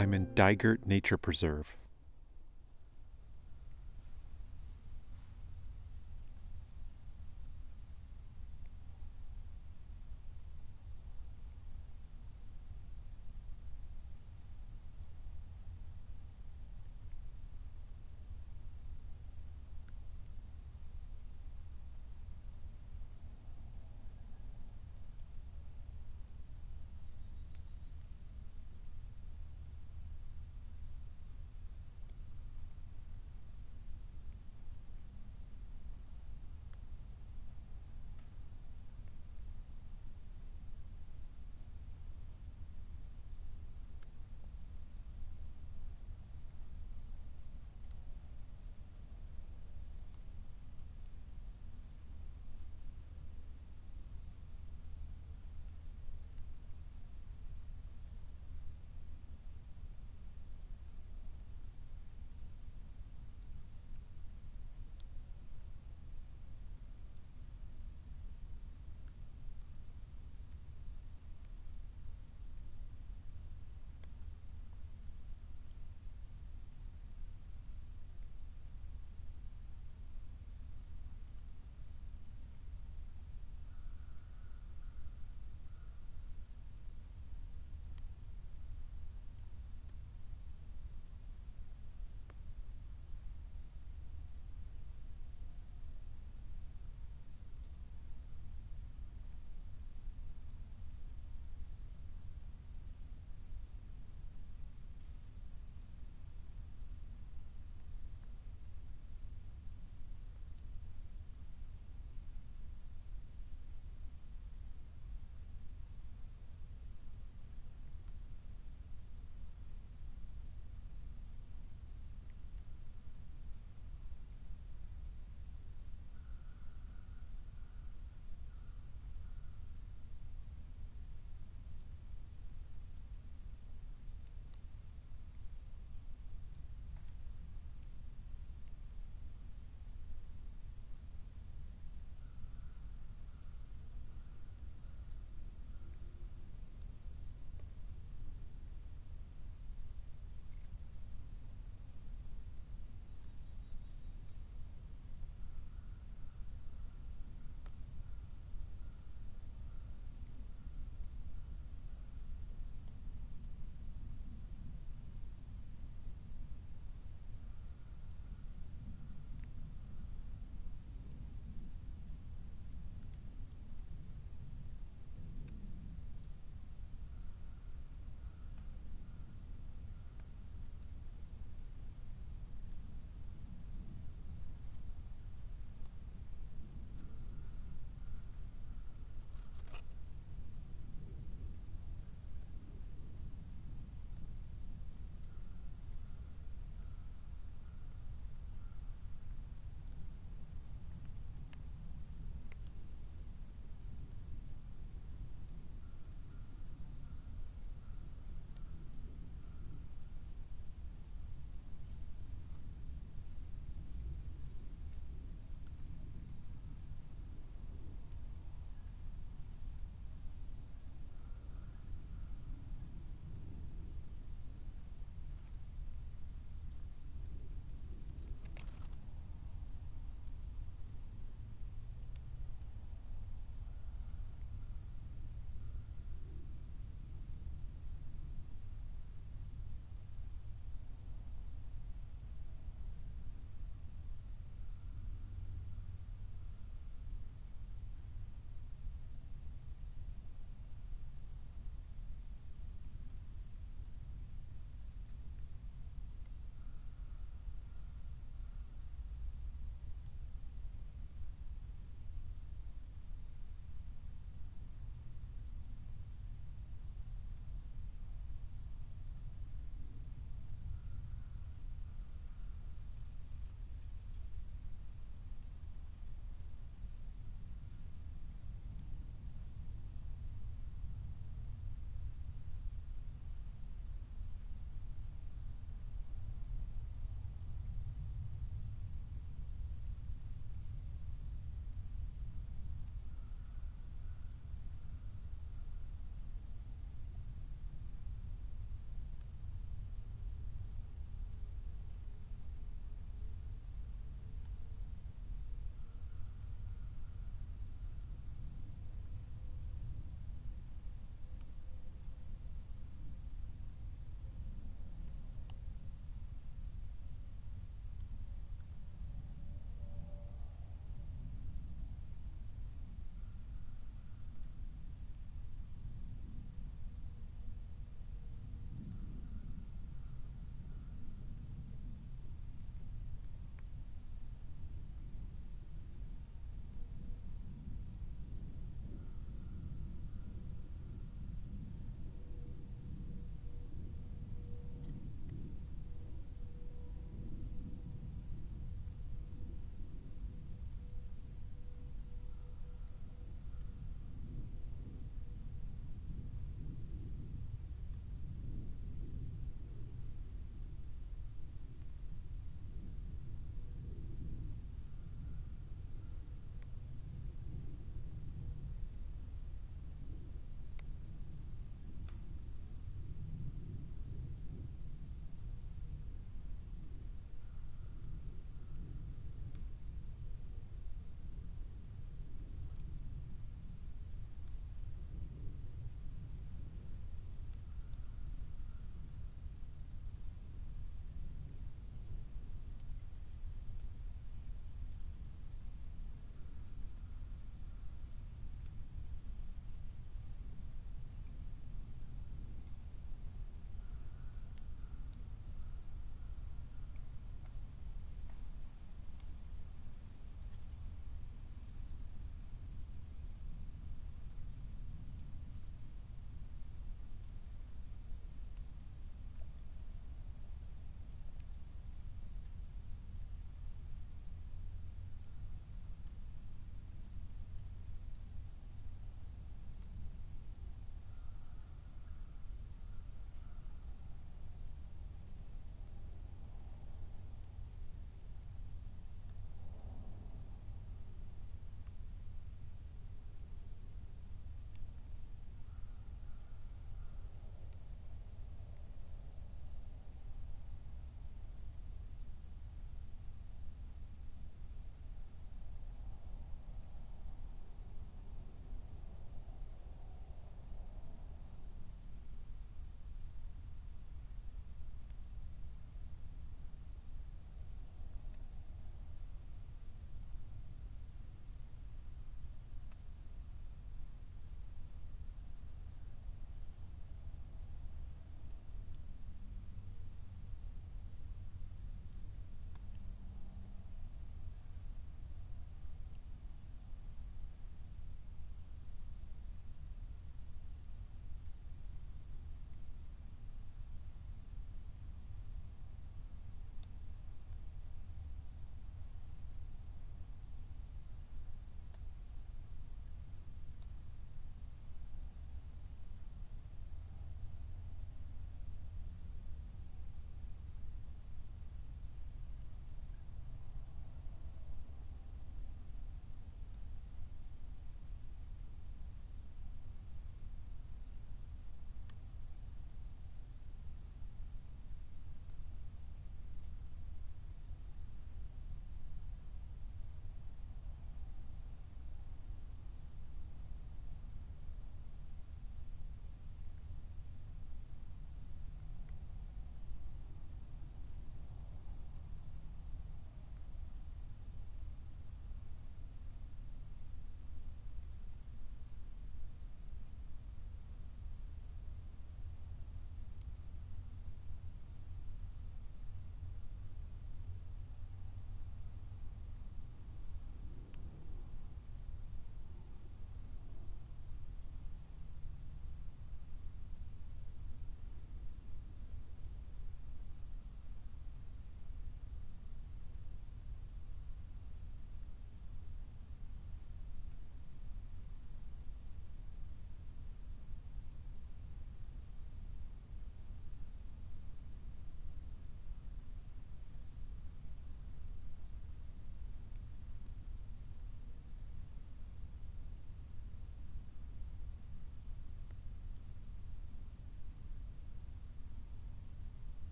I'm in Dygert Nature Preserve.